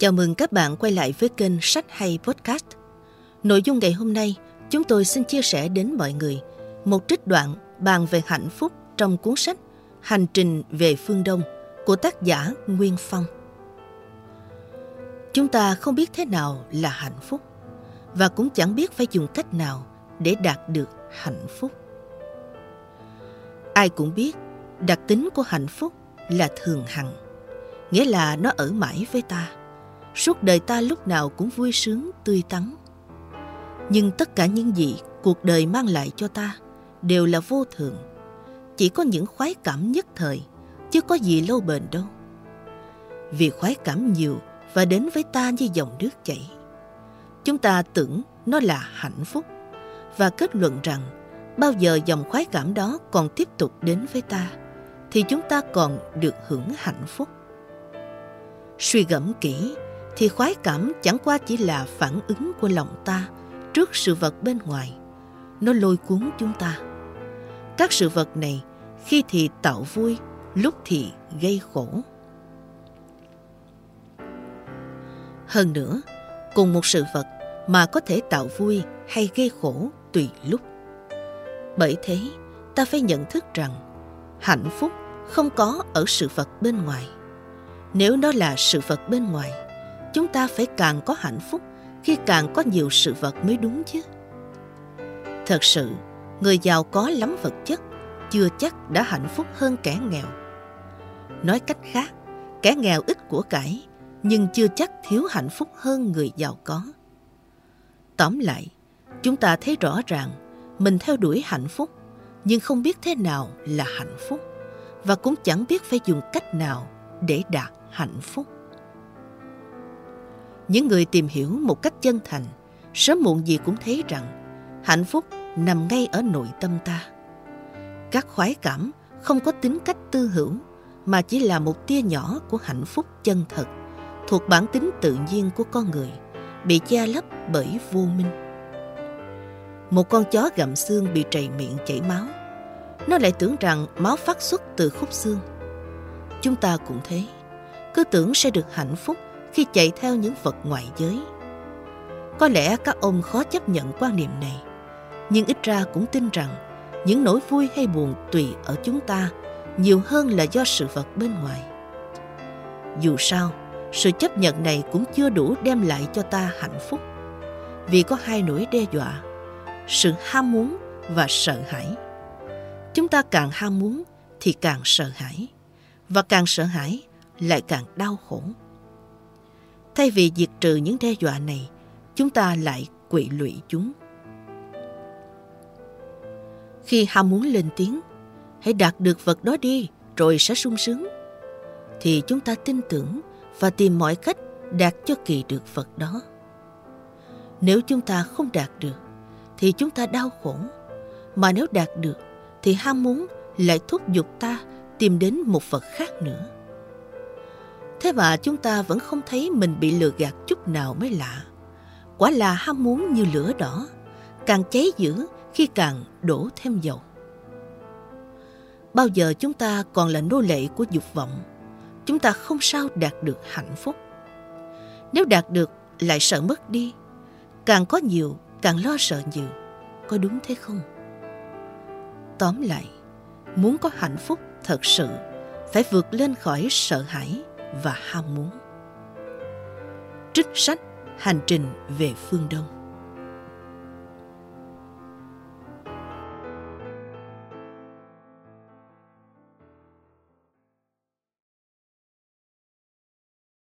Chào mừng các bạn quay lại với kênh Sách Hay Podcast. Nội dung ngày hôm nay, chúng tôi xin chia sẻ đến mọi người một trích đoạn bàn về hạnh phúc trong cuốn sách Hành trình về phương Đông của tác giả Nguyên Phong. Chúng ta không biết thế nào là hạnh phúc và cũng chẳng biết phải dùng cách nào để đạt được hạnh phúc. Ai cũng biết đặc tính của hạnh phúc là thường hằng, nghĩa là nó ở mãi với ta suốt đời ta lúc nào cũng vui sướng, tươi tắn. Nhưng tất cả những gì cuộc đời mang lại cho ta đều là vô thường. Chỉ có những khoái cảm nhất thời, chứ có gì lâu bền đâu. Vì khoái cảm nhiều và đến với ta như dòng nước chảy. Chúng ta tưởng nó là hạnh phúc và kết luận rằng bao giờ dòng khoái cảm đó còn tiếp tục đến với ta thì chúng ta còn được hưởng hạnh phúc. Suy gẫm kỹ thì khoái cảm chẳng qua chỉ là phản ứng của lòng ta trước sự vật bên ngoài. Nó lôi cuốn chúng ta. Các sự vật này khi thì tạo vui, lúc thì gây khổ. Hơn nữa, cùng một sự vật mà có thể tạo vui hay gây khổ tùy lúc. Bởi thế, ta phải nhận thức rằng hạnh phúc không có ở sự vật bên ngoài. Nếu nó là sự vật bên ngoài, chúng ta phải càng có hạnh phúc khi càng có nhiều sự vật mới đúng chứ. Thật sự, người giàu có lắm vật chất chưa chắc đã hạnh phúc hơn kẻ nghèo. Nói cách khác, kẻ nghèo ít của cải nhưng chưa chắc thiếu hạnh phúc hơn người giàu có. Tóm lại, chúng ta thấy rõ ràng mình theo đuổi hạnh phúc nhưng không biết thế nào là hạnh phúc và cũng chẳng biết phải dùng cách nào để đạt hạnh phúc những người tìm hiểu một cách chân thành, sớm muộn gì cũng thấy rằng hạnh phúc nằm ngay ở nội tâm ta. Các khoái cảm không có tính cách tư hữu, mà chỉ là một tia nhỏ của hạnh phúc chân thật, thuộc bản tính tự nhiên của con người, bị che lấp bởi vô minh. Một con chó gặm xương bị trầy miệng chảy máu, nó lại tưởng rằng máu phát xuất từ khúc xương. Chúng ta cũng thế, cứ tưởng sẽ được hạnh phúc khi chạy theo những vật ngoại giới. Có lẽ các ông khó chấp nhận quan niệm này, nhưng ít ra cũng tin rằng những nỗi vui hay buồn tùy ở chúng ta nhiều hơn là do sự vật bên ngoài. Dù sao, sự chấp nhận này cũng chưa đủ đem lại cho ta hạnh phúc. Vì có hai nỗi đe dọa, sự ham muốn và sợ hãi. Chúng ta càng ham muốn thì càng sợ hãi, và càng sợ hãi lại càng đau khổ. Thay vì diệt trừ những đe dọa này, chúng ta lại quỵ lụy chúng. Khi ham muốn lên tiếng, hãy đạt được vật đó đi rồi sẽ sung sướng. Thì chúng ta tin tưởng và tìm mọi cách đạt cho kỳ được vật đó. Nếu chúng ta không đạt được, thì chúng ta đau khổ. Mà nếu đạt được, thì ham muốn lại thúc giục ta tìm đến một vật khác nữa. Thế mà chúng ta vẫn không thấy mình bị lừa gạt chút nào mới lạ. Quả là ham muốn như lửa đỏ, càng cháy dữ khi càng đổ thêm dầu. Bao giờ chúng ta còn là nô lệ của dục vọng, chúng ta không sao đạt được hạnh phúc. Nếu đạt được lại sợ mất đi, càng có nhiều càng lo sợ nhiều, có đúng thế không? Tóm lại, muốn có hạnh phúc thật sự phải vượt lên khỏi sợ hãi và ham muốn. Trích sách Hành trình về phương Đông